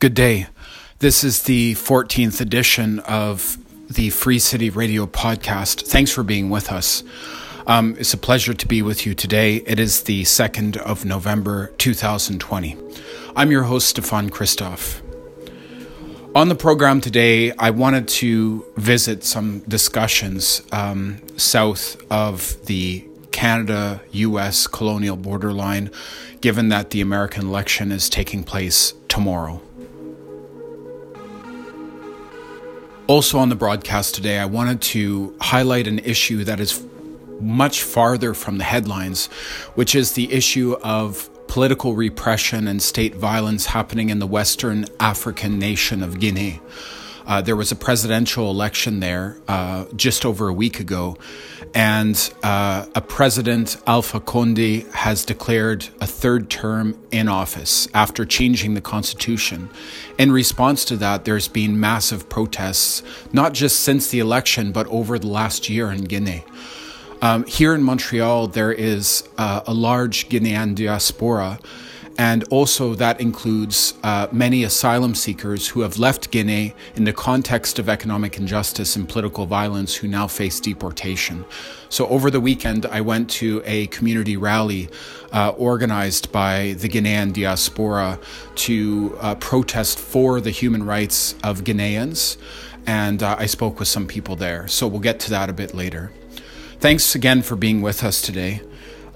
Good day. This is the 14th edition of the Free City Radio podcast. Thanks for being with us. Um, it's a pleasure to be with you today. It is the 2nd of November 2020. I'm your host, Stefan Christoff. On the program today, I wanted to visit some discussions um, south of the Canada US colonial borderline, given that the American election is taking place tomorrow. Also, on the broadcast today, I wanted to highlight an issue that is much farther from the headlines, which is the issue of political repression and state violence happening in the Western African nation of Guinea. Uh, there was a presidential election there uh, just over a week ago, and uh, a president, Alpha Conde, has declared a third term in office after changing the constitution. In response to that, there's been massive protests, not just since the election, but over the last year in Guinea. Um, here in Montreal, there is uh, a large Guinean diaspora and also, that includes uh, many asylum seekers who have left Guinea in the context of economic injustice and political violence who now face deportation. So, over the weekend, I went to a community rally uh, organized by the Guinean diaspora to uh, protest for the human rights of Guineans. And uh, I spoke with some people there. So, we'll get to that a bit later. Thanks again for being with us today.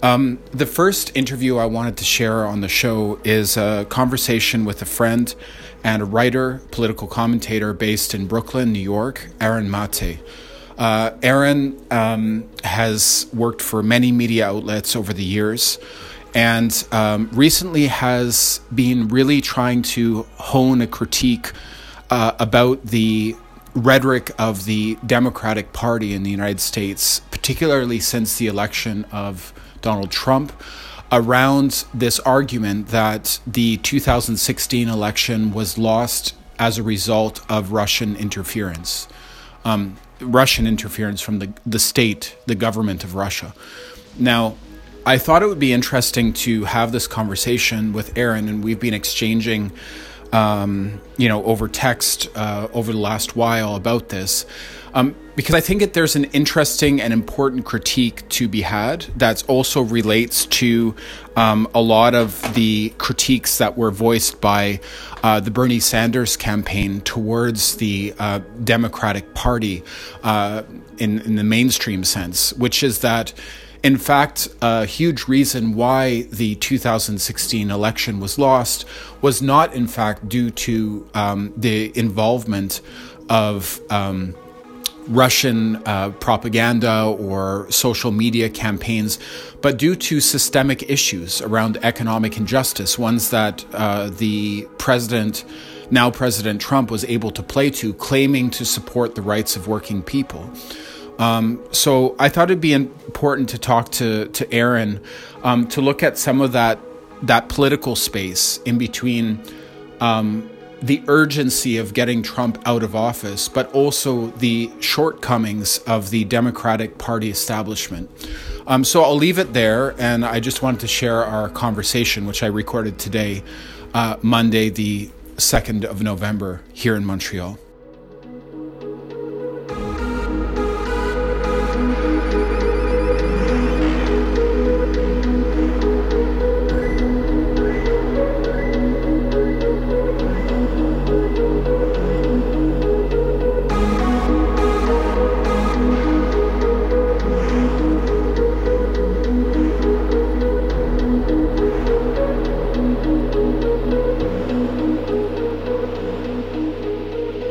Um, the first interview I wanted to share on the show is a conversation with a friend and a writer, political commentator based in Brooklyn, New York, Aaron Mate. Uh, Aaron um, has worked for many media outlets over the years and um, recently has been really trying to hone a critique uh, about the rhetoric of the Democratic Party in the United States, particularly since the election of Donald Trump around this argument that the 2016 election was lost as a result of Russian interference. Um, Russian interference from the, the state, the government of Russia. Now, I thought it would be interesting to have this conversation with Aaron, and we've been exchanging, um, you know, over text uh, over the last while about this. Um, because I think that there's an interesting and important critique to be had that also relates to um, a lot of the critiques that were voiced by uh, the Bernie Sanders campaign towards the uh, Democratic Party uh, in, in the mainstream sense, which is that. In fact, a huge reason why the 2016 election was lost was not, in fact, due to um, the involvement of um, Russian uh, propaganda or social media campaigns, but due to systemic issues around economic injustice, ones that uh, the president, now President Trump, was able to play to, claiming to support the rights of working people. Um, so I thought it'd be important to talk to to Aaron um, to look at some of that that political space in between um, the urgency of getting Trump out of office, but also the shortcomings of the Democratic Party establishment. Um, so I'll leave it there, and I just wanted to share our conversation, which I recorded today, uh, Monday, the 2nd of November, here in Montreal.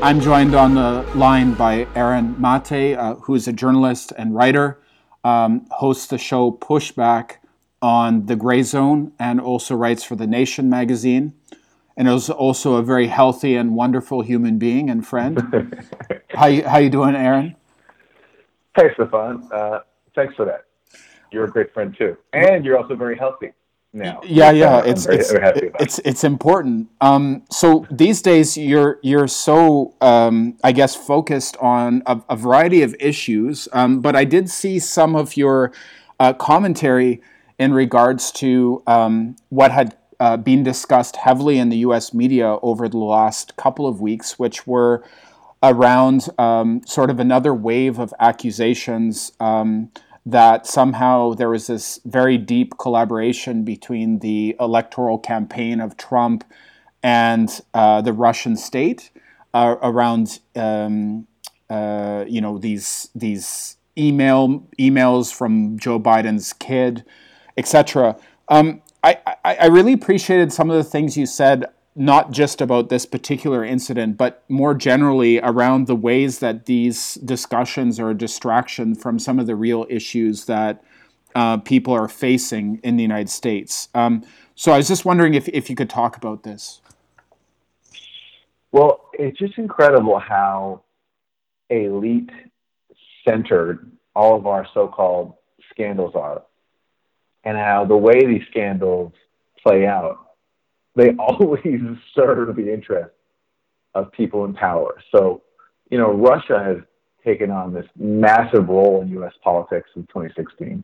I'm joined on the line by Aaron Mate, uh, who is a journalist and writer, um, hosts the show Pushback on the Gray Zone, and also writes for The Nation magazine, and is also a very healthy and wonderful human being and friend. how you, how you doing, Aaron? Hey, Stefan. Uh, thanks for that. You're a great friend too, and you're also very healthy now. Yeah, yeah, it's it's it's it's important. Um, so these days, you're you're so um, I guess focused on a, a variety of issues. Um, but I did see some of your uh, commentary in regards to um, what had uh, been discussed heavily in the US media over the last couple of weeks, which were around um, sort of another wave of accusations um, that somehow there was this very deep collaboration between the electoral campaign of Trump and uh, the Russian state uh, around um, uh, you know these these email emails from Joe Biden's kid, etc. Um, I, I, I really appreciated some of the things you said not just about this particular incident, but more generally around the ways that these discussions are a distraction from some of the real issues that uh, people are facing in the United States. Um, so I was just wondering if, if you could talk about this. Well, it's just incredible how elite centered all of our so called scandals are, and how the way these scandals play out they always serve the interest of people in power. So, you know, Russia has taken on this massive role in U.S. politics in 2016.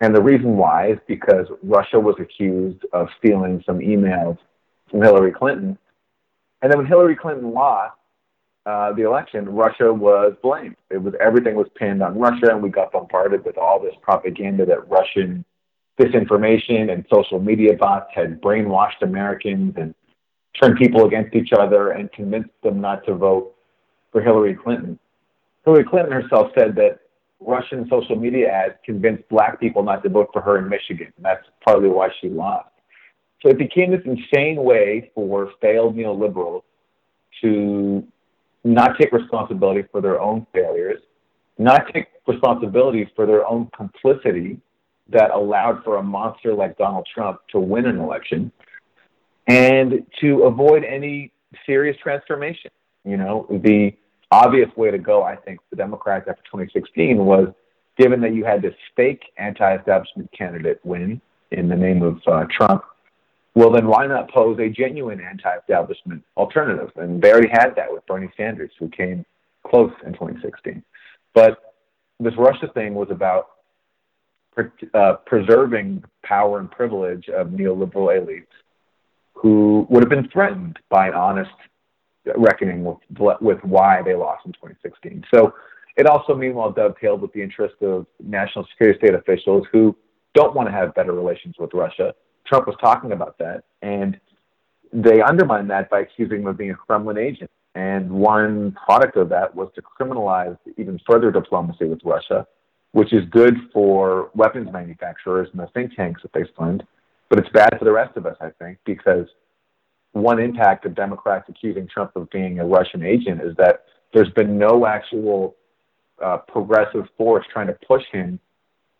And the reason why is because Russia was accused of stealing some emails from Hillary Clinton. And then when Hillary Clinton lost uh, the election, Russia was blamed. It was everything was pinned on Russia, and we got bombarded with all this propaganda that Russian disinformation and social media bots had brainwashed Americans and turned people against each other and convinced them not to vote for Hillary Clinton. Hillary Clinton herself said that Russian social media ads convinced black people not to vote for her in Michigan. And that's partly why she lost. So it became this insane way for failed neoliberals to not take responsibility for their own failures, not take responsibility for their own complicity that allowed for a monster like Donald Trump to win an election and to avoid any serious transformation. You know, the obvious way to go, I think, for Democrats after 2016 was given that you had this fake anti establishment candidate win in the name of uh, Trump, well, then why not pose a genuine anti establishment alternative? And they already had that with Bernie Sanders, who came close in 2016. But this Russia thing was about uh, preserving power and privilege of neoliberal elites who would have been threatened by an honest reckoning with, with why they lost in 2016. So it also, meanwhile, dovetailed with the interest of national security state officials who don't want to have better relations with Russia. Trump was talking about that, and they undermined that by accusing him of being a Kremlin agent. And one product of that was to criminalize even further diplomacy with Russia which is good for weapons manufacturers and the think tanks that they fund, but it's bad for the rest of us, I think, because one impact of Democrats accusing Trump of being a Russian agent is that there's been no actual uh, progressive force trying to push him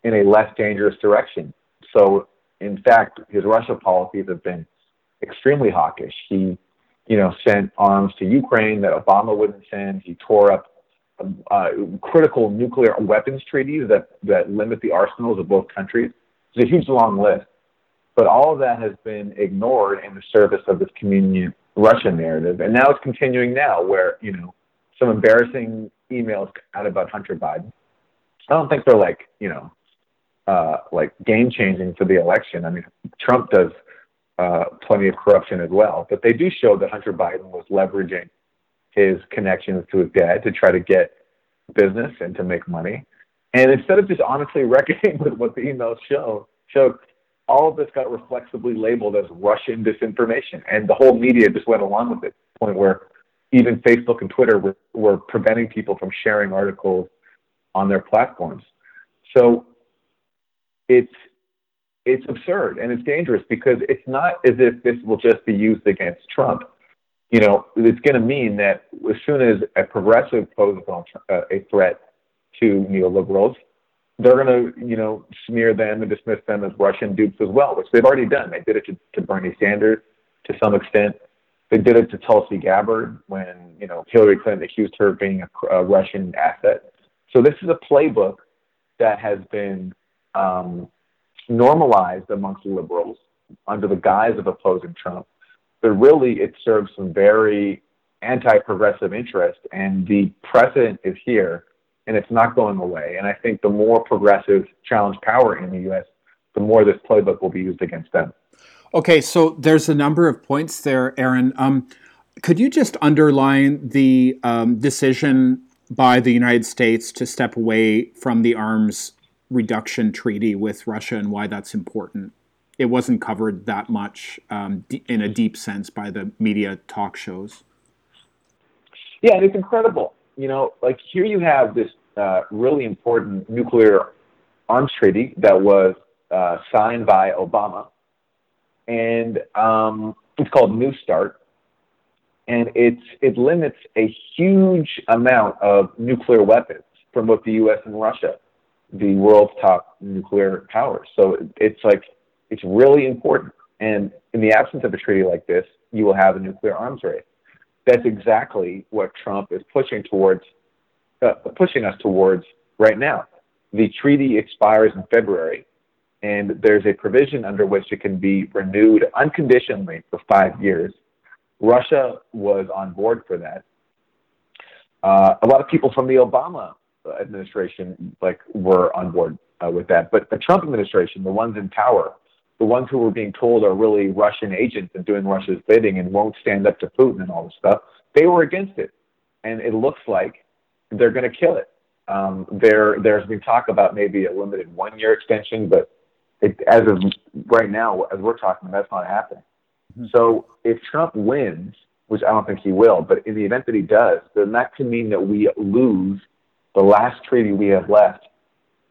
in a less dangerous direction. So, in fact, his Russia policies have been extremely hawkish. He, you know, sent arms to Ukraine that Obama wouldn't send. He tore up uh, critical nuclear weapons treaties that, that limit the arsenals of both countries. It's a huge long list. But all of that has been ignored in the service of this convenient Russia narrative. And now it's continuing now where, you know, some embarrassing emails out about Hunter Biden. I don't think they're like, you know, uh, like game changing for the election. I mean, Trump does uh, plenty of corruption as well, but they do show that Hunter Biden was leveraging his connections to his dad to try to get business and to make money. And instead of just honestly reckoning with what the emails show, showed, all of this got reflexively labeled as Russian disinformation. And the whole media just went along with it, to the point where even Facebook and Twitter were, were preventing people from sharing articles on their platforms. So it's it's absurd and it's dangerous because it's not as if this will just be used against Trump you know, it's going to mean that as soon as a progressive poses a threat to neoliberals, they're going to, you know, smear them and dismiss them as Russian dupes as well, which they've already done. They did it to, to Bernie Sanders to some extent. They did it to Tulsi Gabbard when, you know, Hillary Clinton accused her of being a, a Russian asset. So this is a playbook that has been um, normalized amongst liberals under the guise of opposing Trump but really it serves some very anti-progressive interest, and the precedent is here, and it's not going away. And I think the more progressive challenge power in the U.S., the more this playbook will be used against them. Okay, so there's a number of points there, Aaron. Um, could you just underline the um, decision by the United States to step away from the arms reduction treaty with Russia and why that's important? It wasn't covered that much um, in a deep sense by the media talk shows. Yeah, and it's incredible. You know, like here you have this uh, really important nuclear arms treaty that was uh, signed by Obama, and um, it's called New START, and it's it limits a huge amount of nuclear weapons from both the U.S. and Russia, the world's top nuclear powers. So it's like it's really important. And in the absence of a treaty like this, you will have a nuclear arms race. That's exactly what Trump is pushing towards, uh, pushing us towards right now. The treaty expires in February, and there's a provision under which it can be renewed unconditionally for five years Russia was on board for that. Uh, a lot of people from the Obama administration like were on board uh, with that, but the Trump administration, the ones in power, the ones who were being told are really Russian agents and doing Russia's bidding and won't stand up to Putin and all this stuff, they were against it, and it looks like they're going to kill it. Um, there, there's been talk about maybe a limited one-year extension, but it, as of right now, as we're talking, that's not happening. Mm-hmm. So if Trump wins, which I don't think he will, but in the event that he does, then that can mean that we lose the last treaty we have left,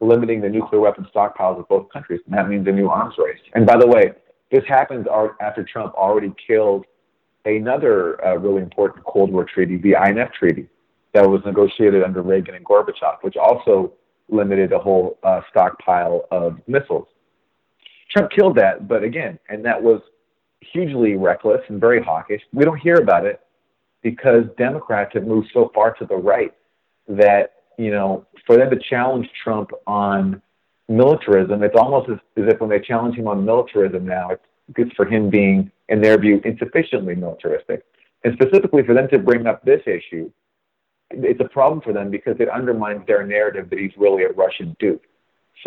limiting the nuclear weapon stockpiles of both countries. And that means a new arms race. And by the way, this happens after Trump already killed another uh, really important Cold War treaty, the INF Treaty, that was negotiated under Reagan and Gorbachev, which also limited a whole uh, stockpile of missiles. Trump killed that, but again, and that was hugely reckless and very hawkish. We don't hear about it because Democrats have moved so far to the right that, you know, for them to challenge Trump on militarism, it's almost as, as if when they challenge him on militarism now, it's good for him being, in their view, insufficiently militaristic. And specifically for them to bring up this issue, it's a problem for them because it undermines their narrative that he's really a Russian dupe.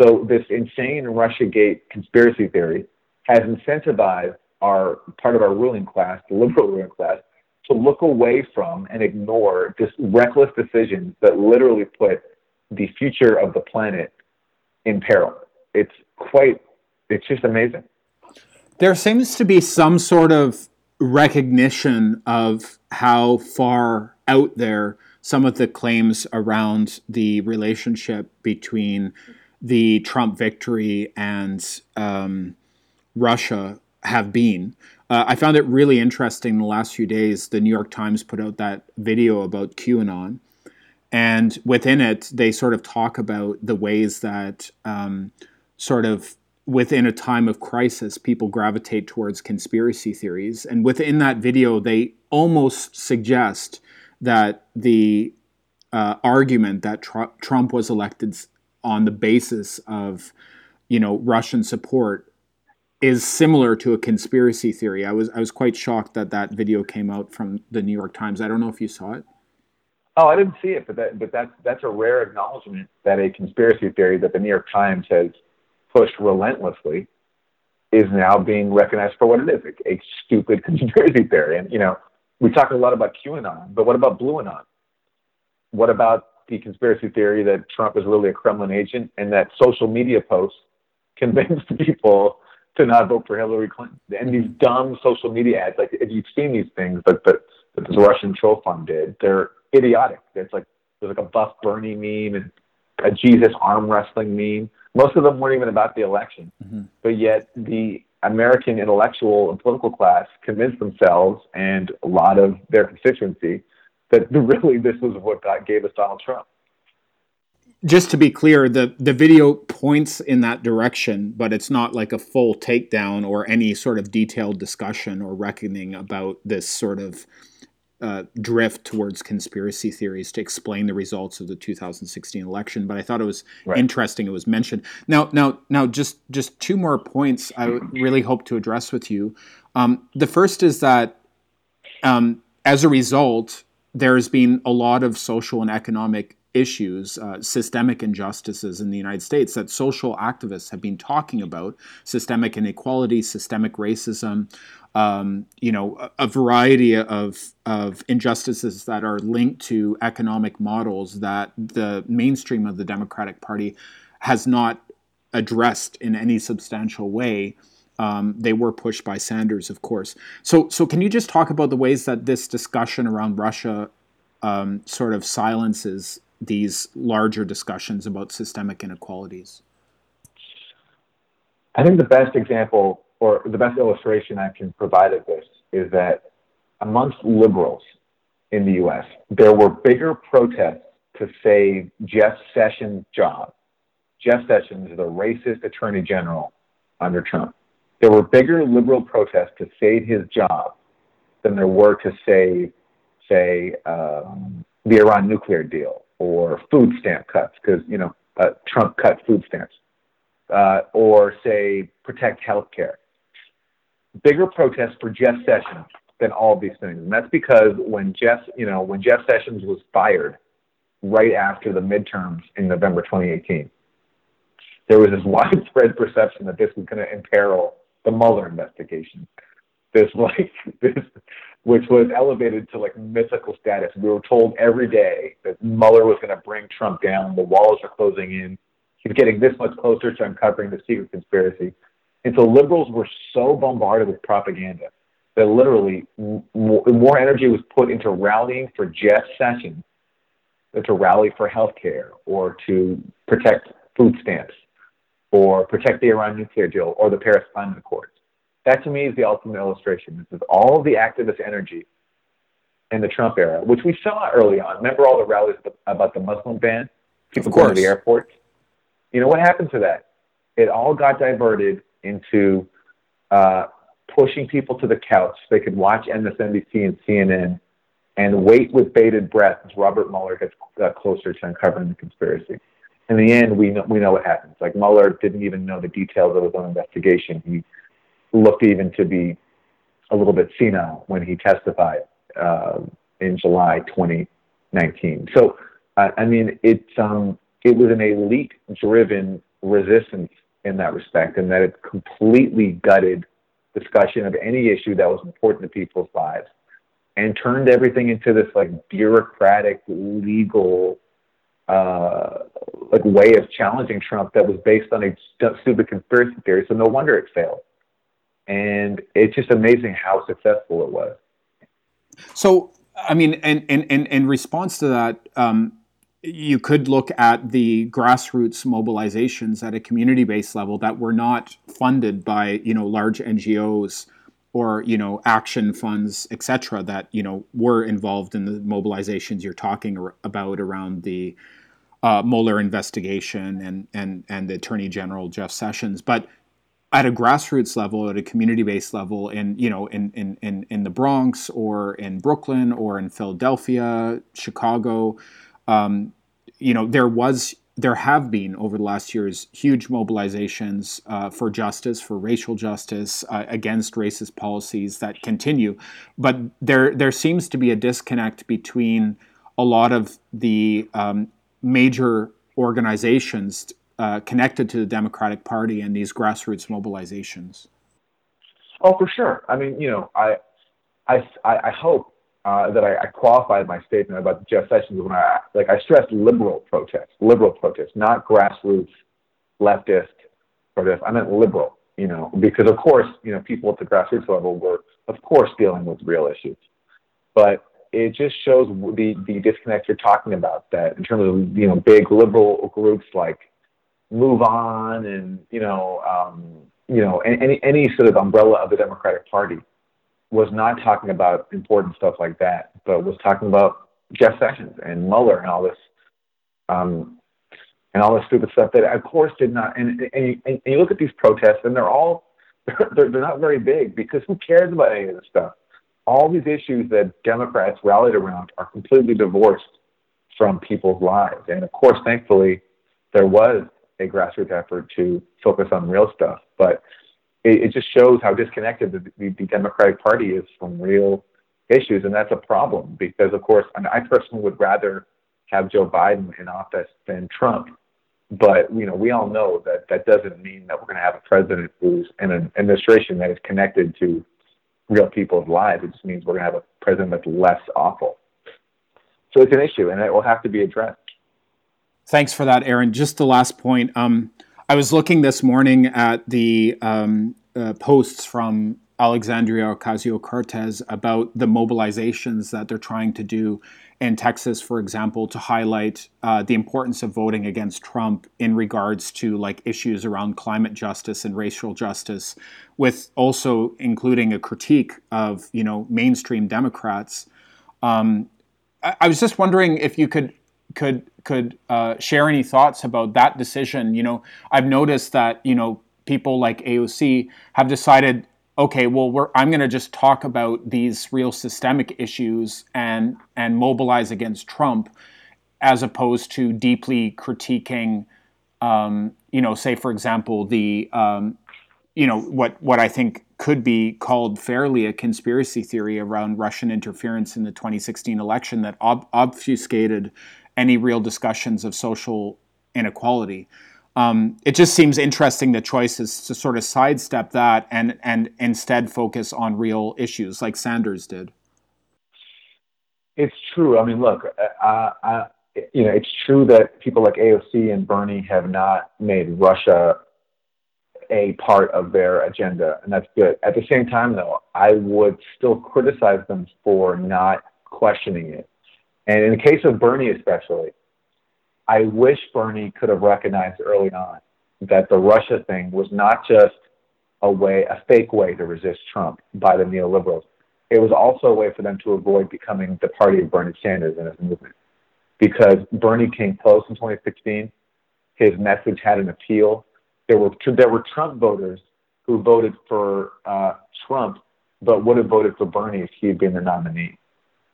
So this insane Russiagate conspiracy theory has incentivized our part of our ruling class, the liberal ruling class, to look away from and ignore just reckless decisions that literally put the future of the planet in peril. It's quite, it's just amazing. There seems to be some sort of recognition of how far out there some of the claims around the relationship between the Trump victory and um, Russia have been. Uh, I found it really interesting in the last few days. The New York Times put out that video about QAnon. And within it, they sort of talk about the ways that, um, sort of within a time of crisis, people gravitate towards conspiracy theories. And within that video, they almost suggest that the uh, argument that tr- Trump was elected on the basis of, you know, Russian support is similar to a conspiracy theory. I was I was quite shocked that that video came out from the New York Times. I don't know if you saw it. Oh, I didn't see it, but that but that's that's a rare acknowledgement that a conspiracy theory that the New York Times has pushed relentlessly is now being recognized for what it is, a, a stupid conspiracy theory. And you know, we talk a lot about QAnon, but what about Blue Anon? What about the conspiracy theory that Trump is really a Kremlin agent and that social media posts convinced people to not vote for Hillary Clinton. And these dumb social media ads, like if you've seen these things, but but that the Russian troll fund did, they're idiotic. It's like there's like a buff Bernie meme and a Jesus arm wrestling meme. Most of them weren't even about the election, mm-hmm. but yet the American intellectual and political class convinced themselves and a lot of their constituency that really this was what God gave us Donald Trump just to be clear, the the video points in that direction, but it's not like a full takedown or any sort of detailed discussion or reckoning about this sort of uh, drift towards conspiracy theories to explain the results of the 2016 election. But I thought it was right. interesting. It was mentioned. Now, now, now, just just two more points. I really hope to address with you. Um, the first is that um, as a result, there has been a lot of social and economic issues, uh, systemic injustices in the United States that social activists have been talking about systemic inequality, systemic racism, um, you know, a, variety of, of injustices that are linked to economic models that the mainstream of the Democratic Party has not addressed in any substantial way. Um, they were pushed by Sanders, of course. So, so can you just talk about the ways that this discussion around Russia um, sort of silences these larger discussions about systemic inequalities? I think the best example or the best illustration I can provide of this is that amongst liberals in the US, there were bigger protests to save Jeff Sessions' job. Jeff Sessions is a racist attorney general under Trump. There were bigger liberal protests to save his job than there were to save, say, um, the Iran nuclear deal or food stamp cuts, because you know uh, Trump cut food stamps, uh, or say protect health care. Bigger protests for Jeff Sessions than all of these things, and that's because when Jeff, you know, when Jeff Sessions was fired right after the midterms in November 2018, there was this widespread perception that this was going to imperil the Mueller investigation. This like this which was elevated to like mythical status. We were told every day that Mueller was going to bring Trump down. The walls are closing in. He's getting this much closer to uncovering the secret conspiracy. And so liberals were so bombarded with propaganda that literally more energy was put into rallying for Jeff Sessions than to rally for health care or to protect food stamps or protect the Iran nuclear deal or the Paris Climate Accords. That to me is the ultimate illustration. This is all the activist energy in the Trump era, which we saw early on. Remember all the rallies about the Muslim ban? People going to the airports. You know what happened to that? It all got diverted into uh, pushing people to the couch so they could watch MSNBC and CNN and wait with bated breath as Robert Mueller gets uh, closer to uncovering the conspiracy. In the end, we know, we know what happens. Like Mueller didn't even know the details of his own investigation. He looked even to be a little bit senile when he testified uh, in July 2019. So, I mean, it's um, it was an elite-driven resistance in that respect, and that it completely gutted discussion of any issue that was important to people's lives, and turned everything into this like bureaucratic, legal, uh, like way of challenging Trump that was based on a stupid conspiracy theory. So no wonder it failed and it's just amazing how successful it was. So, I mean, and in, in, in response to that, um, you could look at the grassroots mobilizations at a community-based level that were not funded by you know large NGOs or you know action funds, etc. That you know were involved in the mobilizations you're talking about around the uh, Mueller investigation and and and the Attorney General Jeff Sessions, but at a grassroots level, at a community-based level, in you know, in in in, in the Bronx or in Brooklyn or in Philadelphia, Chicago, um, you know, there was there have been over the last years huge mobilizations uh, for justice, for racial justice, uh, against racist policies that continue, but there there seems to be a disconnect between a lot of the um, major organizations uh, connected to the Democratic Party and these grassroots mobilizations? Oh, for sure. I mean, you know, I, I, I hope uh, that I, I, qualified my statement about Jeff Sessions when I like I stressed liberal protests, liberal protests, not grassroots leftist protests. I meant liberal, you know, because of course, you know, people at the grassroots level were, of course, dealing with real issues, but it just shows the the disconnect you're talking about. That in terms of you know big liberal groups like MoveOn and you know um, you know any any sort of umbrella of the Democratic Party was not talking about important stuff like that, but was talking about Jeff Sessions and Mueller and all this um, and all this stupid stuff that of course did not. And, and, you, and you look at these protests and they're all they're, they're not very big because who cares about any of this stuff? All these issues that Democrats rallied around are completely divorced from people's lives. And of course, thankfully, there was a grassroots effort to focus on real stuff. But it, it just shows how disconnected the, the, the, Democratic Party is from real issues, and that's a problem because, of course, I, mean, I personally would rather have Joe Biden in office than Trump. But you know, we all know that that doesn't mean that we're going to have a president who's in an administration that is connected to real people's lives. It just means we're going to have a president that's less awful. So it's an issue, and it will have to be addressed. Thanks for that, Aaron. Just the last point. Um, I was looking this morning at the um, uh, posts from Alexandria Ocasio Cortez about the mobilizations that they're trying to do in Texas, for example, to highlight uh, the importance of voting against Trump in regards to like issues around climate justice and racial justice, with also including a critique of you know mainstream Democrats. Um, I, I, was just wondering if you could could could uh, share any thoughts about that decision. You know, I've noticed that you know people like AOC have decided okay, well, I'm going to just talk about these real systemic issues and and mobilize against Trump, as opposed to deeply critiquing, um, you know, say for example the, um, you know, what what I think could be called fairly a conspiracy theory around Russian interference in the 2016 election that ob- obfuscated any real discussions of social inequality. Um, it just seems interesting the choice is to sort of sidestep that and and instead focus on real issues like Sanders did. It's true. I mean, look, uh, I, you know, it's true that people like AOC and Bernie have not made Russia a part of their agenda, and that's good. At the same time, though, I would still criticize them for not questioning it. And in the case of Bernie, especially, I wish Bernie could have recognized early on that the Russia thing was not just a way, a fake way to resist Trump by the neoliberals. It was also a way for them to avoid becoming the party of Bernie Sanders and his movement. Because Bernie came close in 2016, his message had an appeal. There were there were Trump voters who voted for uh, Trump, but would have voted for Bernie if he had been the nominee.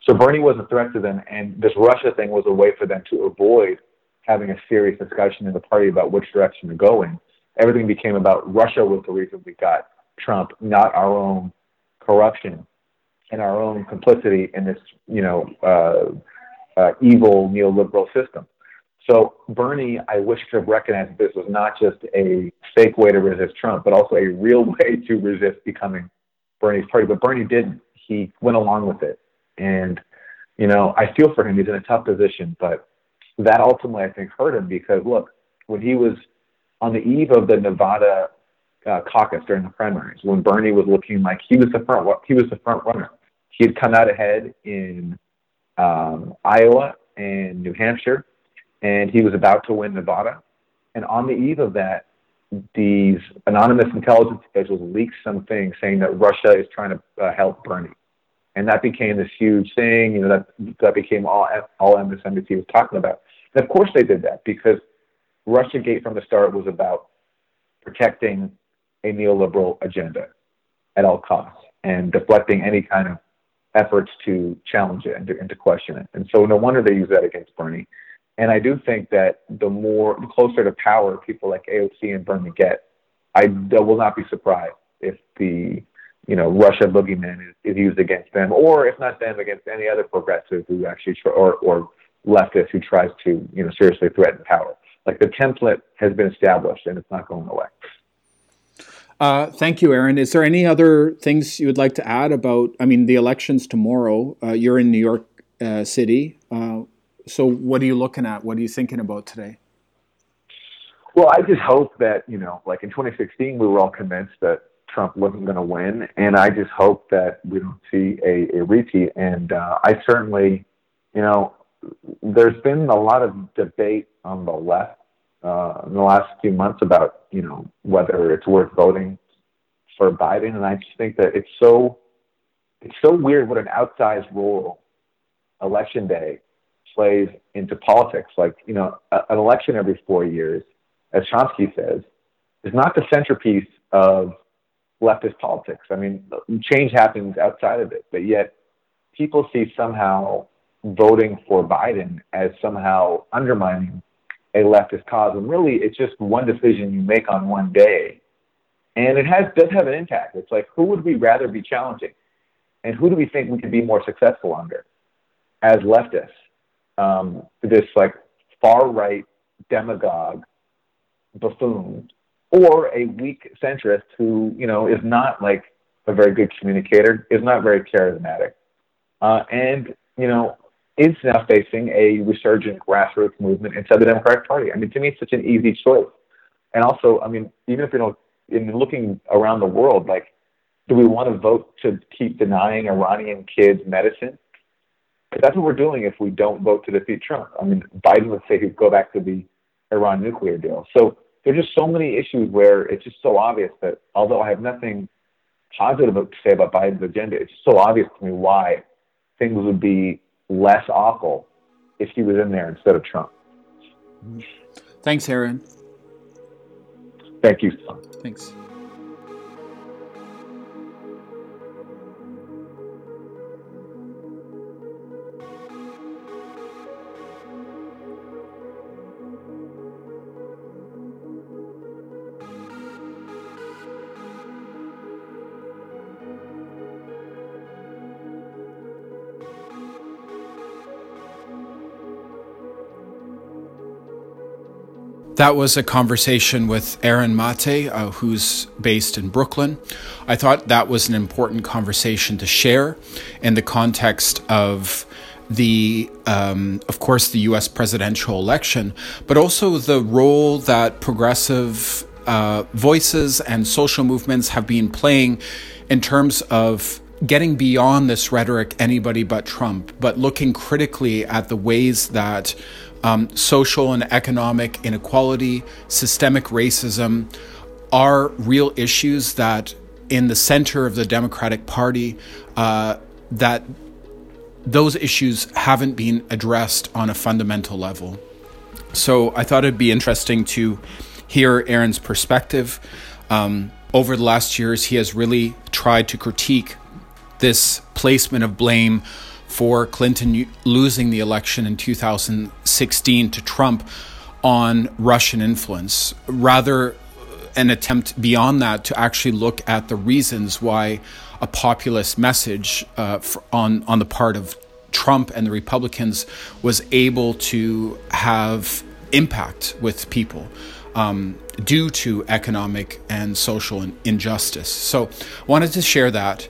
So Bernie was a threat to them, and this Russia thing was a way for them to avoid having a serious discussion in the party about which direction to go in. Everything became about Russia was the reason we got Trump, not our own corruption and our own complicity in this, you know, uh, uh, evil neoliberal system. So Bernie, I wish to have recognized this was not just a fake way to resist Trump, but also a real way to resist becoming Bernie's party. But Bernie didn't. He went along with it. And, you know, I feel for him. He's in a tough position, but that ultimately I think hurt him because look, when he was on the eve of the Nevada uh, caucus during the primaries, when Bernie was looking like he was the front he was the front runner, he had come out ahead in um, Iowa and New Hampshire, and he was about to win Nevada. And on the eve of that, these anonymous intelligence officials leaked something saying that Russia is trying to uh, help Bernie and that became this huge thing. You know, that that became all all MSNBC was talking about. And of course, they did that because RussiaGate from the start was about protecting a neoliberal agenda at all costs and deflecting any kind of efforts to challenge it and to, and to question it. And so, no wonder they use that against Bernie. And I do think that the more the closer to power people like AOC and Bernie get, I, I will not be surprised if the you know, Russia boogeyman is, is used against them, or if not them, against any other progressive who actually, tr- or, or leftist who tries to, you know, seriously threaten power. Like the template has been established and it's not going away. Uh, thank you, Aaron. Is there any other things you would like to add about? I mean, the elections tomorrow. Uh, you're in New York uh, City, uh, so what are you looking at? What are you thinking about today? Well, I just hope that you know, like in 2016, we were all convinced that Trump wasn't going to win, and I just hope that we don't see a, a repeat. And uh, I certainly, you know, there's been a lot of debate on the left uh, in the last few months about, you know, whether it's worth voting for Biden, and I just think that it's so it's so weird what an outsized role election day plays into politics. Like, you know, a, an election every four years, as Chomsky says, is not the centerpiece of leftist politics. I mean, change happens outside of it, but yet people see somehow voting for Biden as somehow undermining a leftist cause. And really, it's just one decision you make on one day. And it has does have an impact. It's like, who would we rather be challenging? And who do we think we could be more successful under as leftists? um, this like far right demagogue buffoon or a weak centrist who you know is not like a very good communicator, is not very charismatic, uh, and you know is now facing a resurgent grassroots movement inside the Democratic Party. I mean, to me, it's such an easy choice. And also, I mean, even if you don't, in looking around the world, like, do we want to vote to keep denying Iranian kids medicine? That's what we're doing if we don't vote to defeat Trump. I mean, Biden would say he'd go back to the Iran nuclear deal. So there's just so many issues where it's just so obvious that although I have nothing positive to say about Biden's agenda, it's just so obvious to me why things would be less awful if he was in there instead of Trump. Thanks, Aaron. Thank you. Thanks. That was a conversation with Aaron Mate, uh, who's based in Brooklyn. I thought that was an important conversation to share in the context of the, um, of course, the U.S. presidential election, but also the role that progressive uh, voices and social movements have been playing in terms of getting beyond this rhetoric, anybody but Trump, but looking critically at the ways that um, social and economic inequality, systemic racism are real issues that in the center of the Democratic Party uh, that those issues haven't been addressed on a fundamental level. So I thought it'd be interesting to hear Aaron's perspective. Um, over the last years, he has really tried to critique this placement of blame for Clinton losing the election in 2016 to Trump on Russian influence. Rather, an attempt beyond that to actually look at the reasons why a populist message uh, on on the part of Trump and the Republicans was able to have impact with people um, due to economic and social injustice. So, wanted to share that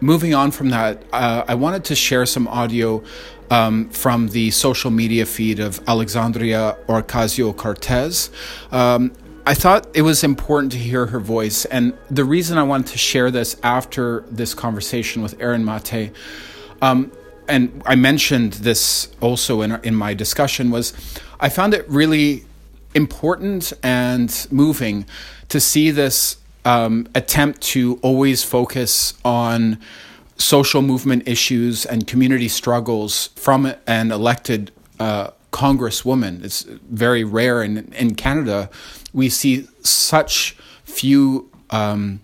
moving on from that, uh, I wanted to share some audio um, from the social media feed of Alexandria Ocasio Cortez. Um, I thought it was important to hear her voice. And the reason I wanted to share this after this conversation with Aaron Mate, um, and I mentioned this also in, in my discussion, was I found it really important and moving to see this um, attempt to always focus on social movement issues and community struggles from an elected uh, congresswoman. It's very rare in, in Canada. We see such few um,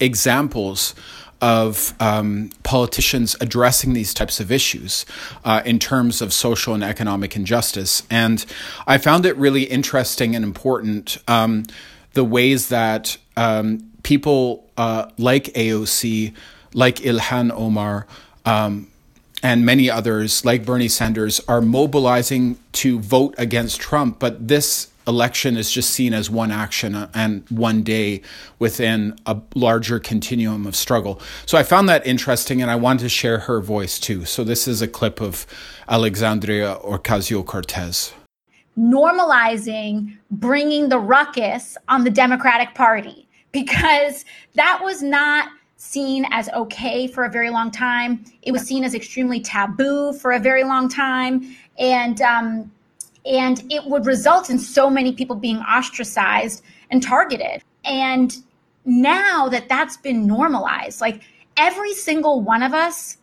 examples of um, politicians addressing these types of issues uh, in terms of social and economic injustice. And I found it really interesting and important um, the ways that um, people uh, like AOC, like Ilhan Omar, um, and many others like Bernie Sanders are mobilizing to vote against Trump. But this election is just seen as one action and one day within a larger continuum of struggle. So I found that interesting and I wanted to share her voice too. So this is a clip of Alexandria Ocasio Cortez normalizing bringing the ruckus on the Democratic Party because that was not seen as okay for a very long time. It was seen as extremely taboo for a very long time, and um, and it would result in so many people being ostracized and targeted. And now that that's been normalized, like every single one of us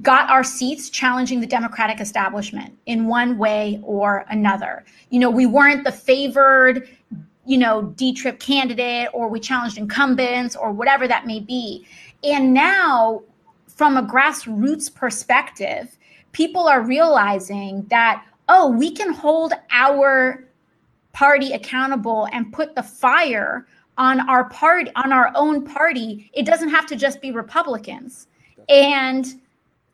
got our seats challenging the Democratic establishment in one way or another. You know, we weren't the favored, you know, D trip candidate, or we challenged incumbents, or whatever that may be. And now, from a grassroots perspective, people are realizing that, oh, we can hold our party accountable and put the fire on our party on our own party it doesn't have to just be republicans and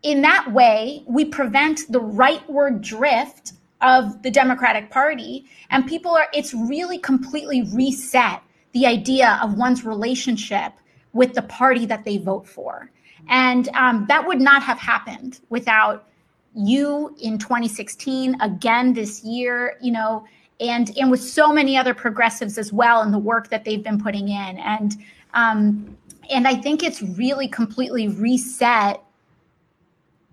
in that way, we prevent the rightward drift of the Democratic Party. And people are, it's really completely reset the idea of one's relationship with the party that they vote for. And um, that would not have happened without you in 2016, again this year, you know, and and with so many other progressives as well and the work that they've been putting in. And um, and I think it's really completely reset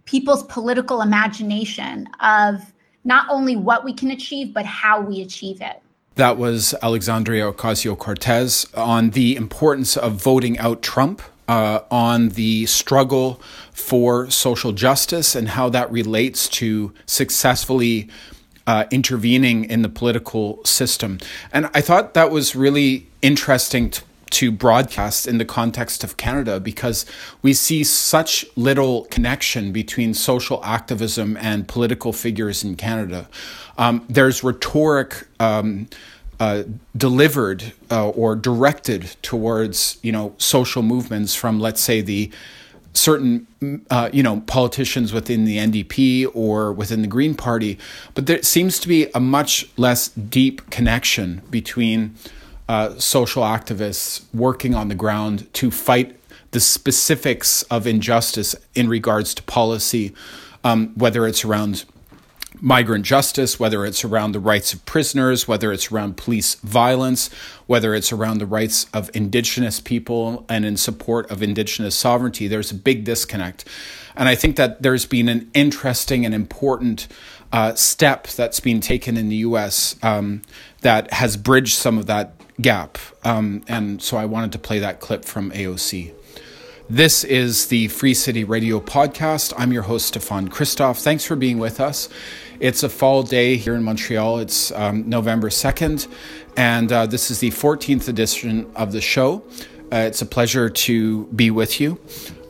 people's political imagination of not only what we can achieve, but how we achieve it. That was Alexandria Ocasio Cortez on the importance of voting out Trump, uh, on the struggle for social justice, and how that relates to successfully uh, intervening in the political system. And I thought that was really interesting to to broadcast in the context of Canada because we see such little connection between social activism and political figures in Canada. Um, there's rhetoric. Um, uh, delivered uh, or directed towards you know social movements from let's say the certain uh, you know politicians within the NDP or within the Green Party, but there seems to be a much less deep connection between uh, social activists working on the ground to fight the specifics of injustice in regards to policy, um, whether it's around migrant justice, whether it's around the rights of prisoners, whether it's around police violence, whether it's around the rights of indigenous people and in support of indigenous sovereignty, there's a big disconnect. And I think that there's been an interesting and important uh, step that's been taken in the US um, that has bridged some of that gap. Um, and so I wanted to play that clip from AOC. This is the Free City Radio podcast. I'm your host, Stefan Christoff. Thanks for being with us. It's a fall day here in Montreal. It's um, November 2nd, and uh, this is the 14th edition of the show. Uh, it's a pleasure to be with you.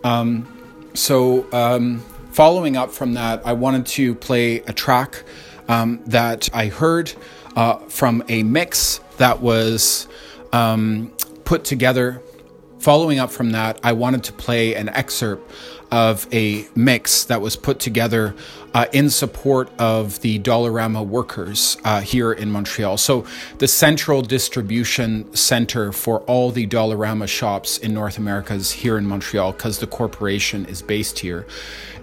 Um, so, um, following up from that, I wanted to play a track um, that I heard uh, from a mix that was um, put together. Following up from that, I wanted to play an excerpt of a mix that was put together uh, in support of the Dollarama workers uh, here in Montreal. So, the central distribution center for all the Dollarama shops in North America is here in Montreal because the corporation is based here.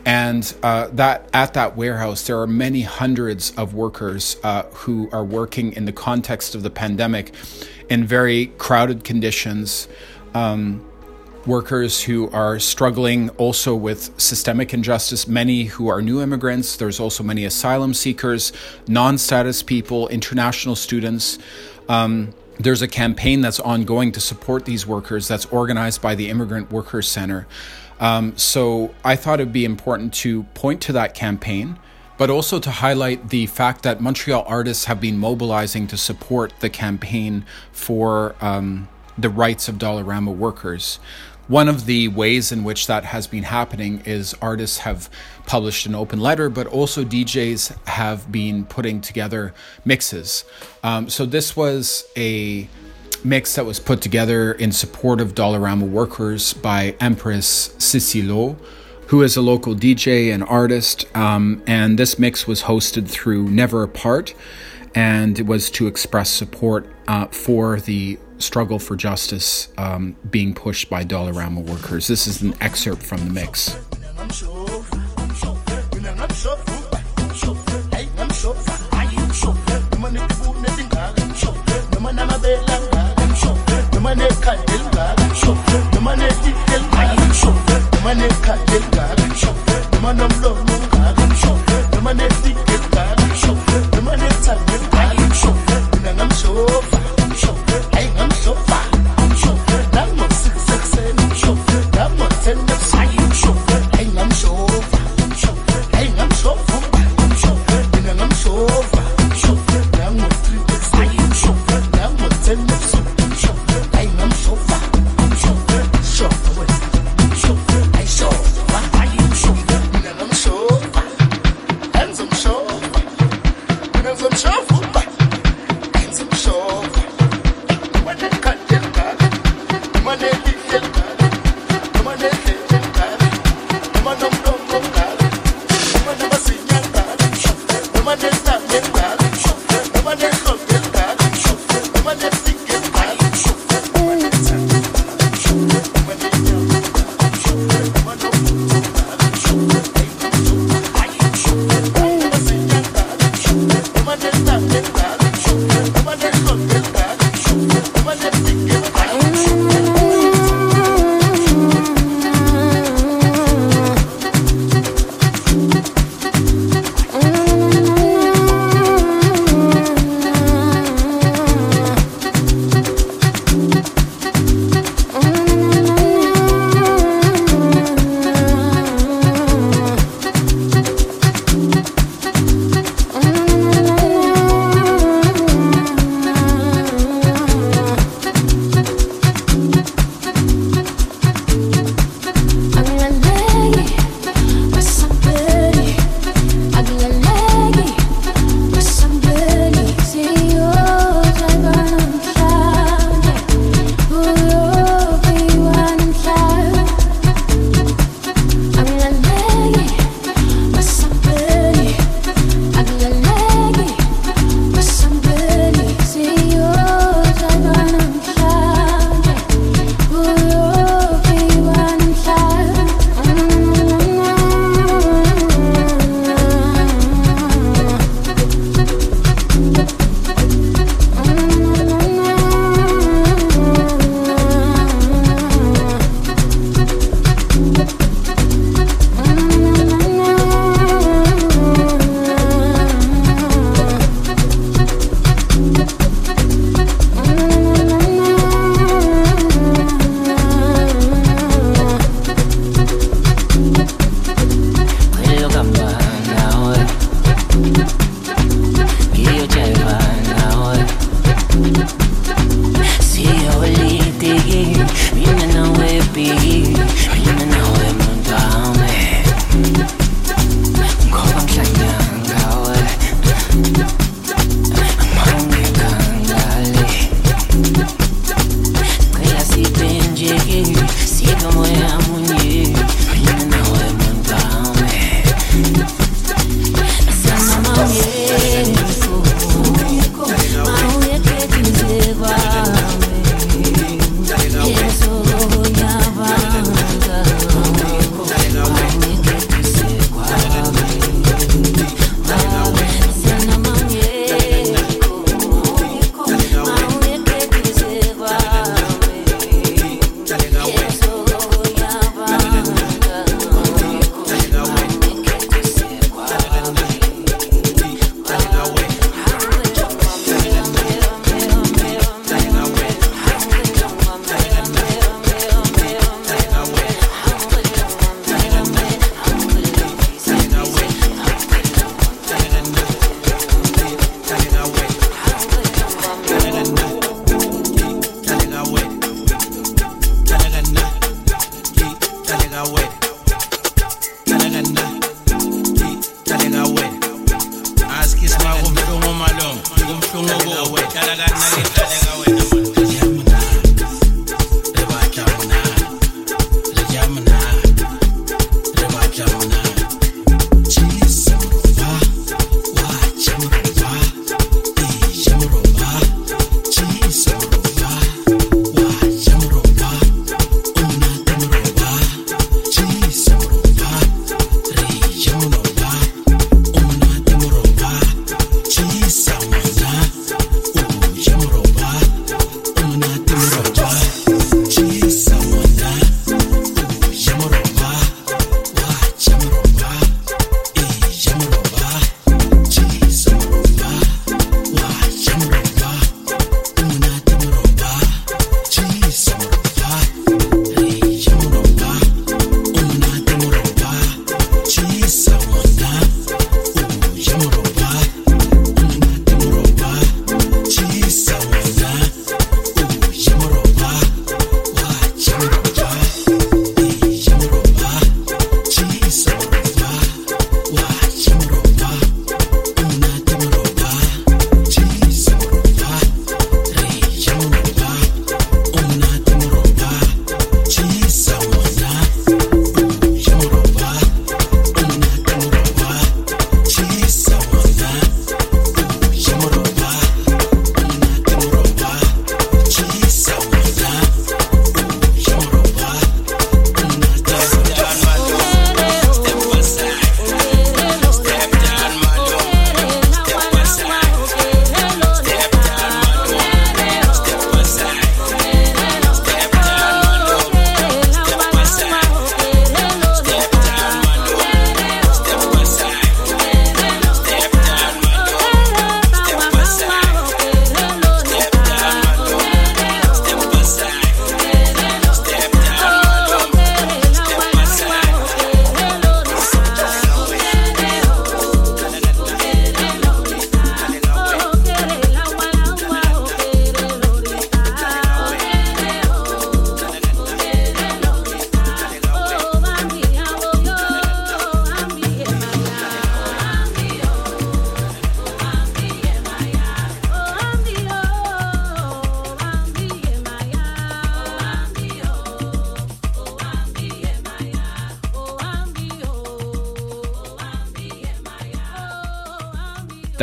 And uh, that at that warehouse, there are many hundreds of workers uh, who are working in the context of the pandemic in very crowded conditions. Um, workers who are struggling also with systemic injustice, many who are new immigrants. There's also many asylum seekers, non status people, international students. Um, there's a campaign that's ongoing to support these workers that's organized by the Immigrant Workers Center. Um, so I thought it'd be important to point to that campaign, but also to highlight the fact that Montreal artists have been mobilizing to support the campaign for um, the rights of Dollarama workers. One of the ways in which that has been happening is artists have published an open letter, but also DJs have been putting together mixes. Um, so this was a mix that was put together in support of Dollarama workers by Empress Cicilo, who is a local DJ and artist. Um, and this mix was hosted through Never Apart, and it was to express support uh, for the struggle for justice um, being pushed by Dollarama workers. This is an excerpt from the mix. Noma nekhanda elingaka noma netithi elingaka noma nekhanda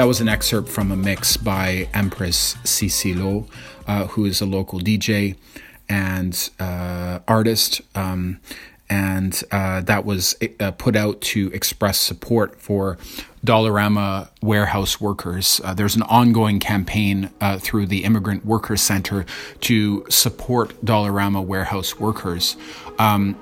was an excerpt from a mix by Empress Cicilo, uh, who is a local DJ and uh, artist. Um, and uh, that was uh, put out to express support for Dollarama warehouse workers. Uh, there's an ongoing campaign uh, through the Immigrant Workers Center to support Dollarama warehouse workers. Um,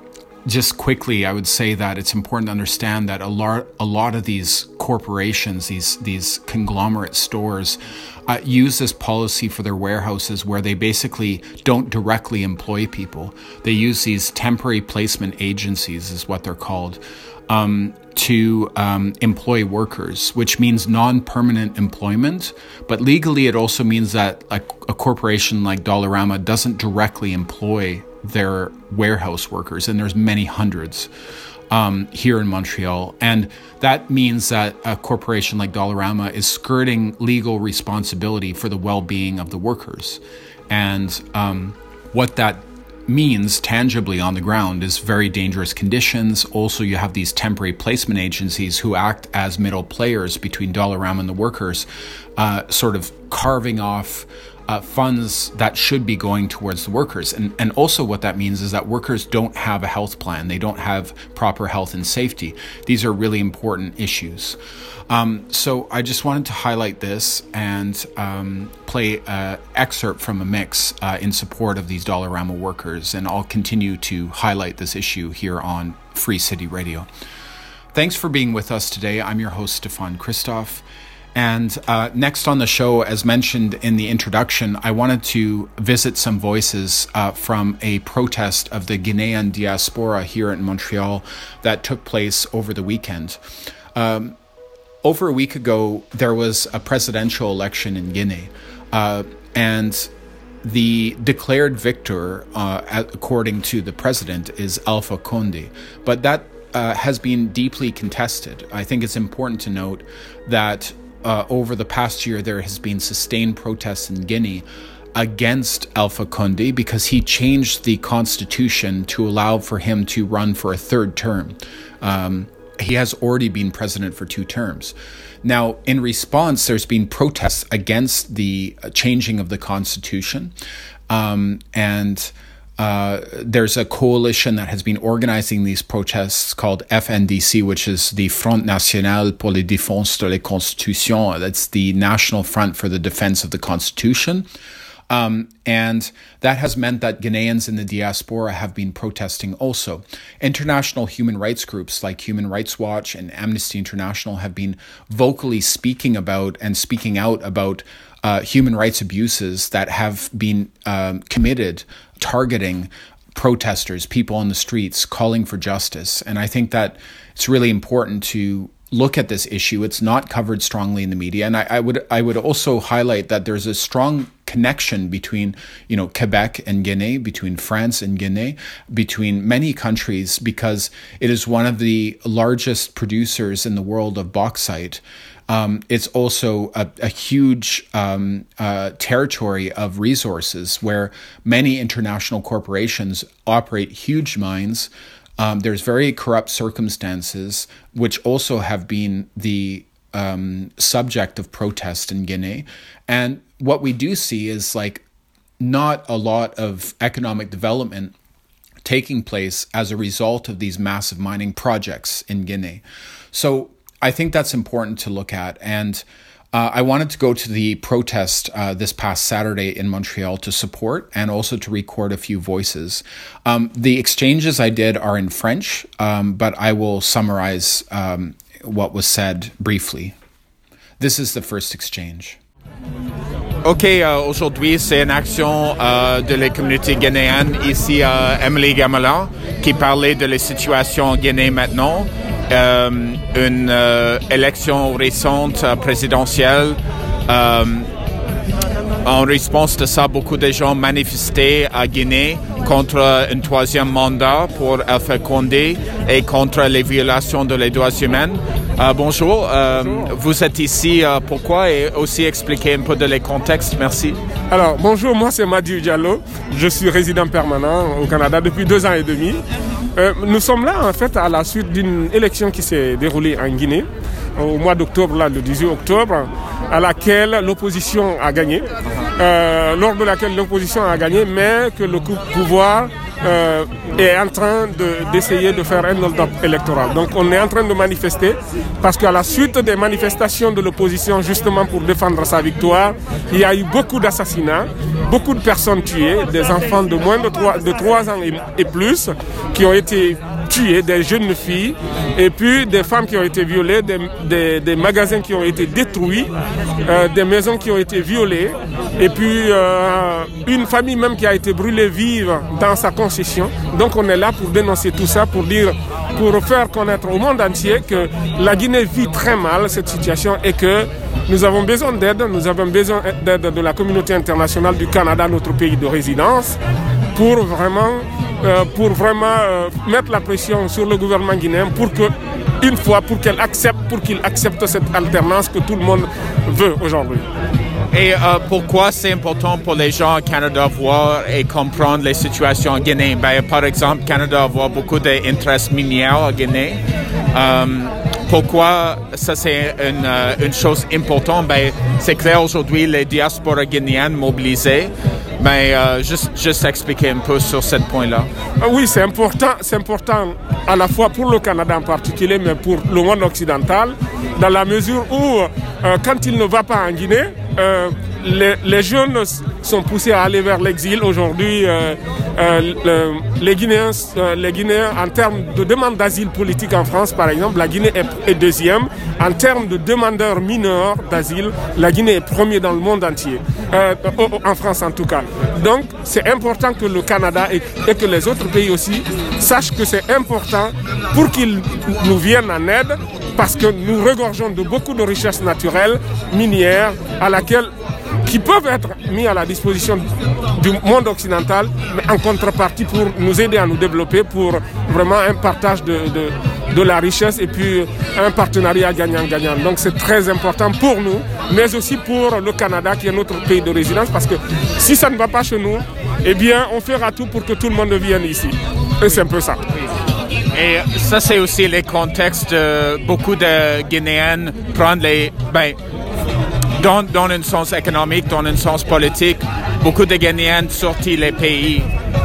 just quickly, I would say that it's important to understand that a lot, a lot of these corporations, these these conglomerate stores, uh, use this policy for their warehouses, where they basically don't directly employ people. They use these temporary placement agencies, is what they're called, um, to um, employ workers, which means non permanent employment. But legally, it also means that a, a corporation like Dollarama doesn't directly employ their warehouse workers, and there's many hundreds um, here in Montreal. And that means that a corporation like Dollarama is skirting legal responsibility for the well being of the workers. And um, what that means tangibly on the ground is very dangerous conditions. Also, you have these temporary placement agencies who act as middle players between Dollarama and the workers, uh, sort of carving off uh, funds that should be going towards the workers. And, and also, what that means is that workers don't have a health plan, they don't have proper health and safety. These are really important issues. Um, so, I just wanted to highlight this and um, play an excerpt from a mix uh, in support of these Dollarama workers. And I'll continue to highlight this issue here on Free City Radio. Thanks for being with us today. I'm your host, Stefan Christoff. And uh, next on the show, as mentioned in the introduction, I wanted to visit some voices uh, from a protest of the Guinean diaspora here in Montreal that took place over the weekend. Um, over a week ago, there was a presidential election in Guinea, uh, and the declared victor, uh, according to the president, is Alpha Conde. But that uh, has been deeply contested. I think it's important to note that uh, over the past year, there has been sustained protests in Guinea against Alpha Conde because he changed the constitution to allow for him to run for a third term. Um, he has already been president for two terms. Now, in response, there's been protests against the changing of the constitution. Um, and uh, there's a coalition that has been organizing these protests called FNDC, which is the Front National pour la Défense de la Constitution. That's the National Front for the Defense of the Constitution. Um, and that has meant that Guineans in the diaspora have been protesting also. International human rights groups like Human Rights Watch and Amnesty International have been vocally speaking about and speaking out about uh, human rights abuses that have been um, committed targeting protesters, people on the streets, calling for justice. And I think that it's really important to look at this issue. It's not covered strongly in the media, and I, I, would I would also highlight that there's a strong connection between you know Quebec and Guinea, between France and Guinea, between many countries because it is one of the largest producers in the world of bauxite. Um, it's also a, a huge um, uh, territory of resources where many international corporations operate huge mines. Um, there's very corrupt circumstances, which also have been the um, subject of protest in Guinea. And what we do see is like not a lot of economic development taking place as a result of these massive mining projects in Guinea. So I think that's important to look at. And uh, I wanted to go to the protest uh, this past Saturday in Montreal to support and also to record a few voices. Um, the exchanges I did are in French, um, but I will summarize um, what was said briefly. This is the first exchange. OK, euh, aujourd'hui, c'est une action euh, de la communauté guinéenne ici à Émilie-Gamelin qui parlait de la situation en Guinée maintenant. Euh, une euh, élection récente euh, présidentielle. En réponse de ça, beaucoup de gens manifestaient à Guinée contre un troisième mandat pour Alpha Condé et contre les violations de les droits humains. bonjour, vous êtes ici pourquoi? Et aussi expliquer un peu de les contextes. Merci. Alors, bonjour, moi c'est Madi Diallo. Je suis résident permanent au Canada depuis deux ans et demi. Euh, nous sommes là en fait à la suite d'une élection qui s'est déroulée en Guinée au mois d'octobre, là, le 18 octobre, à laquelle l'opposition a gagné, euh, lors de laquelle l'opposition a gagné, mais que le pouvoir euh, est en train d'essayer de, faire un hold-up électoral. Donc on est en train de manifester parce qu'à la suite des manifestations de l'opposition justement pour défendre sa victoire, il y a eu beaucoup d'assassinats, beaucoup de personnes tuées, des enfants de moins de 3, de 3 ans et, plus qui ont été tués, des jeunes filles, et puis des femmes qui ont été violées, des, des, magasins qui ont été détruits, euh, des maisons qui ont été violées, et puis euh, une famille même qui a été brûlée vive dans sa concession. Donc on est là pour dénoncer tout ça, pour dire, pour faire connaître au monde entier que la Guinée vit très mal cette situation et que nous avons besoin d'aide, nous avons besoin d'aide de la communauté internationale du Canada, notre pays de résidence, pour vraiment, pour vraiment euh, mettre la pression sur le gouvernement guinéen pour que, une fois, pour qu'elle accepte, pour qu'il accepte cette alternance que tout le monde veut aujourd'hui. Et euh, pourquoi c'est important pour les gens au Canada voir et comprendre les situations en Guinée? Ben, Par exemple, Canada voit beaucoup d'intérêts miniers en Guinée. Euh, pourquoi ça c'est une, euh, une, chose importante? Ben, C'est clair aujourd'hui, les diasporas guinéennes mobilisées. Ben, euh, juste, juste expliquer un peu sur ce point-là. Ah oui, c'est important, c'est important à la fois pour le Canada en particulier, mais pour le monde occidental, dans la mesure où, euh, quand il ne va pas en Guinée, euh, les, jeunes sont poussés à aller vers l'exil. Aujourd'hui, euh, euh, les, Guinéens, les Guinéens, en termes de demande d'asile politique en France, par exemple, la Guinée est, deuxième. En termes de demandeurs mineurs d'asile, la Guinée est premier dans le monde entier, en France en tout cas. Donc, c'est important que le Canada et, et que les autres pays aussi sachent que c'est important pour qu'ils nous viennent en aide parce que nous regorgeons de beaucoup de richesses naturelles, minières, à laquelle qui peuvent être mis à la disposition du monde occidental, mais en contrepartie pour nous aider à nous développer, pour vraiment un partage de, de, la richesse et puis un partenariat gagnant-gagnant. Donc c'est très important pour nous, mais aussi pour le Canada qui est notre pays de résidence, parce que si ça ne va pas chez nous, eh bien on fera tout pour que tout le monde vienne ici. Et c'est un peu ça. Et ça, c'est aussi les contextes beaucoup de Guinéennes prendre les. Ben, dans, dans un sens économique, dans un sens politique, beaucoup de Guinéennes sortis les pays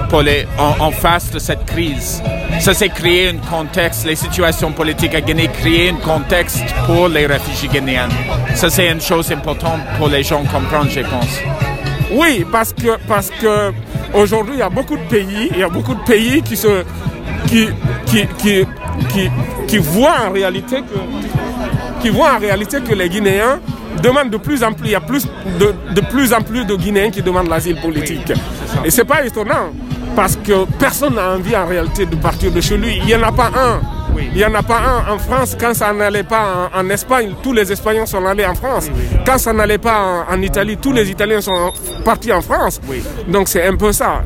pour les, en, face de cette crise. Ça, c'est créer un contexte, les situations politiques à Guinée créer un contexte pour les réfugiés guinéens. Ça, c'est une chose importante pour les gens comprendre, je pense. Oui, parce que, parce que aujourd'hui, il y a beaucoup de pays, il y a beaucoup de pays qui se, qui, qui, qui, qui, qui voient en réalité que, qui voient en réalité que les Guinéens demandent de plus en plus, il y a plus de, de plus en plus de Guinéens qui demandent l'asile politique. Et c'est pas étonnant, parce que personne n'a envie en réalité de partir de chez lui. Il n'y en a pas un. Il n'y en a pas un en France. Quand ça n'allait pas en, Espagne, tous les Espagnols sont allés en France. Quand ça n'allait pas en, en, Italie, tous les Italiens sont partis en France. Donc c'est un peu ça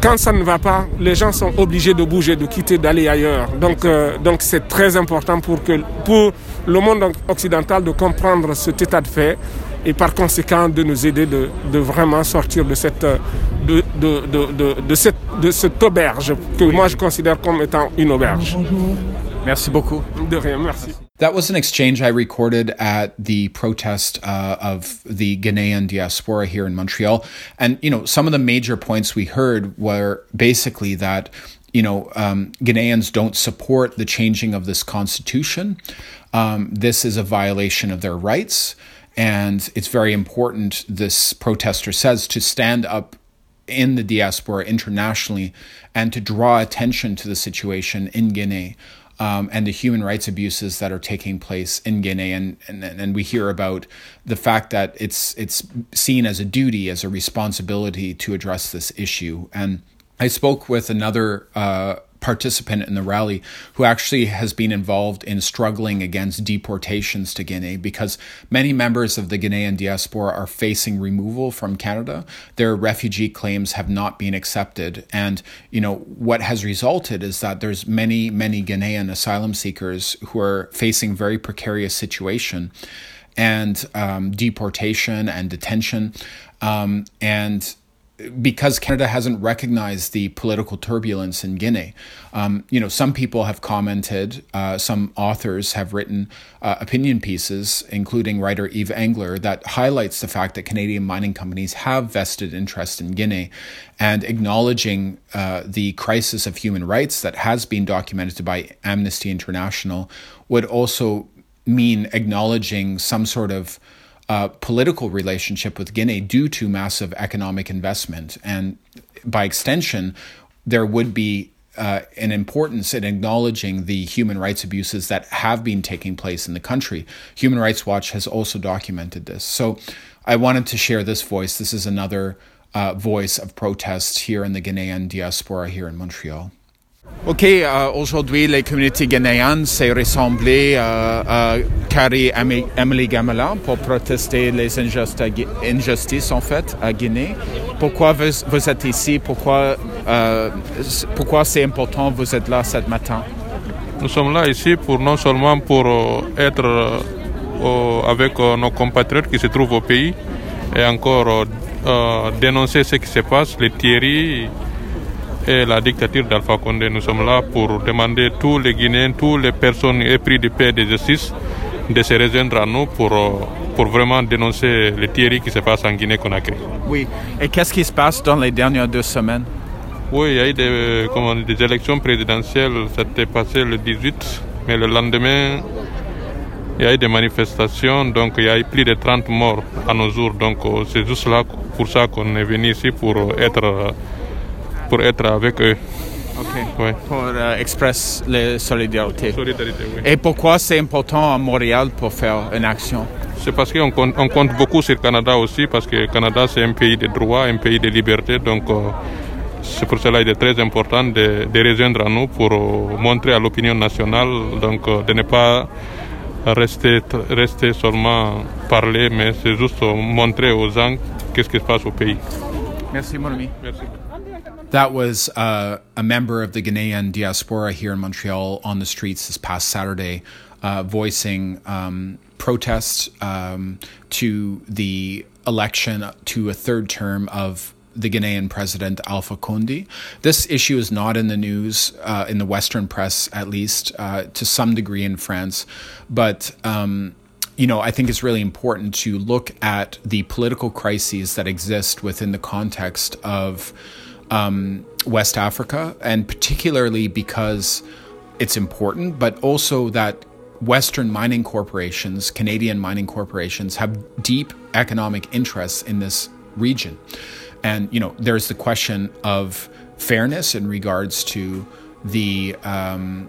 quand ça ne va pas, les gens sont obligés de bouger, de quitter, d'aller ailleurs. Donc, euh, donc c'est très important pour, que, pour le monde occidental de comprendre cet état de fait et par conséquent de nous aider de, de vraiment sortir de cette, de, de, de, de, cette, de cette auberge que moi je considère comme étant une auberge. Merci beaucoup. De rien, merci. That was an exchange I recorded at the protest uh, of the Ghanaian diaspora here in Montreal. And, you know, some of the major points we heard were basically that, you know, um, Ghanaians don't support the changing of this constitution. Um, this is a violation of their rights. And it's very important, this protester says, to stand up in the diaspora internationally and to draw attention to the situation in Guinea um, and the human rights abuses that are taking place in Guinea, and, and and we hear about the fact that it's it's seen as a duty, as a responsibility to address this issue. And I spoke with another uh, participant in the rally who actually has been involved in struggling against deportations to Guinea because many members of the Guinean diaspora are facing removal from Canada. Their refugee claims have not been accepted. And, you know, what has resulted is that there's many, many Guinean asylum seekers who are facing very precarious situation and um, deportation and detention. Um, and because Canada hasn't recognized the political turbulence in Guinea. Um, you know, some people have commented, uh, some authors have written uh, opinion pieces, including writer Yves Engler, that highlights the fact that Canadian mining companies have vested interest in Guinea and acknowledging uh, the crisis of human rights that has been documented by Amnesty International would also mean acknowledging some sort of uh, political relationship with Guinea due to massive economic investment. And by extension, there would be uh, an importance in acknowledging the human rights abuses that have been taking place in the country. Human Rights Watch has also documented this. So I wanted to share this voice. This is another uh, voice of protest here in the Ghanaian diaspora here in Montreal. Ok, euh, aujourd'hui, les communautés ghanéennes s'est rassemblées euh, à Carrie Emily Gamela pour protester les injustices en fait à Guinée. Pourquoi vous, êtes ici? Pourquoi, euh, pourquoi c'est important vous êtes là ce matin? Nous sommes là ici pour non seulement pour euh, être euh, avec euh, nos compatriotes qui se trouvent au pays et encore dénoncer ce qui se passe, les Thierry et la dictature d'Alpha Condé. Nous sommes là pour demander tous les Guinéens, toutes les personnes épris de paix et de justice de se rejoindre à nous pour, euh, pour vraiment dénoncer les thieries qui se passent en Guinée-Conakry. Oui. Et qu'est-ce qui se passe dans les dernières deux semaines? Oui, il y a eu des, comment, des élections présidentielles, ça s'était passé le 18, mais le lendemain, il y a eu des manifestations, donc il y a eu plus de 30 morts à nos jours. Donc euh, c'est juste là pour ça qu'on est venu ici pour être pour être avec eux. Ouais. Pour euh, exprimer la solidarité. solidarité oui. Et pourquoi c'est important à Montréal pour faire une action? C'est parce qu'on compte, on compte beaucoup sur le Canada aussi, parce que le Canada c'est un pays de droit, un pays de liberté, donc euh, c'est pour cela qu'il est très important de, de rejoindre à nous pour euh, montrer à l'opinion nationale donc, de ne pas rester, rester seulement parler, mais c'est juste montrer aux gens qu'est-ce qui se passe au pays. Merci mon ami. Merci. That was uh, a member of the Ghanaian diaspora here in Montreal on the streets this past Saturday, uh, voicing um, protest um, to the election to a third term of the Ghanaian president Alpha Conde. This issue is not in the news uh, in the Western press, at least uh, to some degree in France, but. Um, you know, I think it's really important to look at the political crises that exist within the context of um, West Africa, and particularly because it's important, but also that Western mining corporations, Canadian mining corporations, have deep economic interests in this region. And, you know, there's the question of fairness in regards to the um,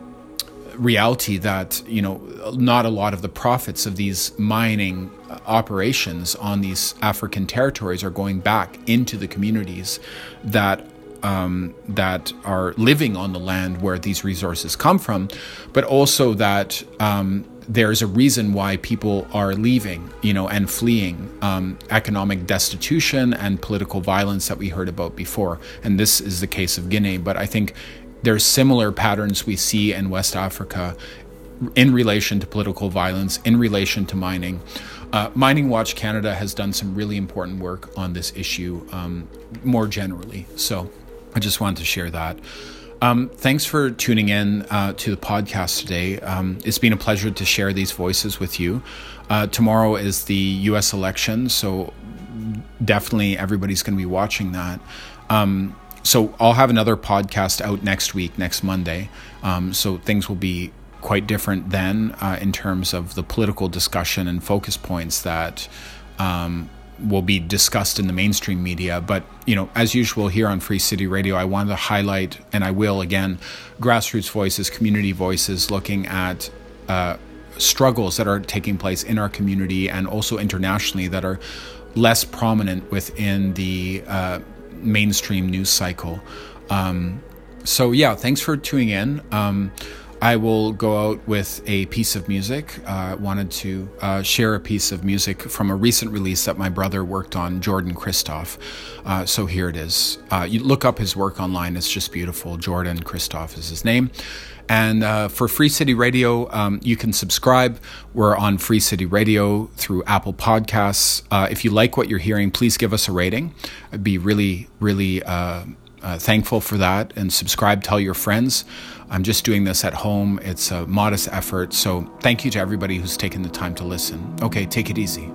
reality that, you know, not a lot of the profits of these mining operations on these African territories are going back into the communities that um, that are living on the land where these resources come from, but also that um, there's a reason why people are leaving, you know, and fleeing um, economic destitution and political violence that we heard about before. And this is the case of Guinea, but I think there's similar patterns we see in West Africa in relation to political violence, in relation to mining. Uh, Mining Watch Canada has done some really important work on this issue um, more generally. So I just wanted to share that. Um, thanks for tuning in uh, to the podcast today. Um, it's been a pleasure to share these voices with you. Uh, tomorrow is the U.S. election, so definitely everybody's going to be watching that. Um, so I'll have another podcast out next week, next Monday. Um, so things will be quite different then uh, in terms of the political discussion and focus points that um, will be discussed in the mainstream media. But you know, as usual here on Free City Radio, I wanted to highlight, and I will again, grassroots voices, community voices, looking at. Uh, struggles that are taking place in our community and also internationally that are less prominent within the uh, mainstream news cycle. Um, so yeah, thanks for tuning in. Um, I will go out with a piece of music. Uh, I wanted to uh, share a piece of music from a recent release that my brother worked on, Jordan Christoff. Uh, so here it is. Uh, you look up his work online, it's just beautiful. Jordan Christoff is his name. And uh, for Free City Radio, um, you can subscribe. We're on Free City Radio through Apple Podcasts. Uh, if you like what you're hearing, please give us a rating. I'd be really, really uh, uh thankful for that. And subscribe, tell your friends. I'm just doing this at home. It's a modest effort. So thank you to everybody who's taken the time to listen. Okay, take it easy.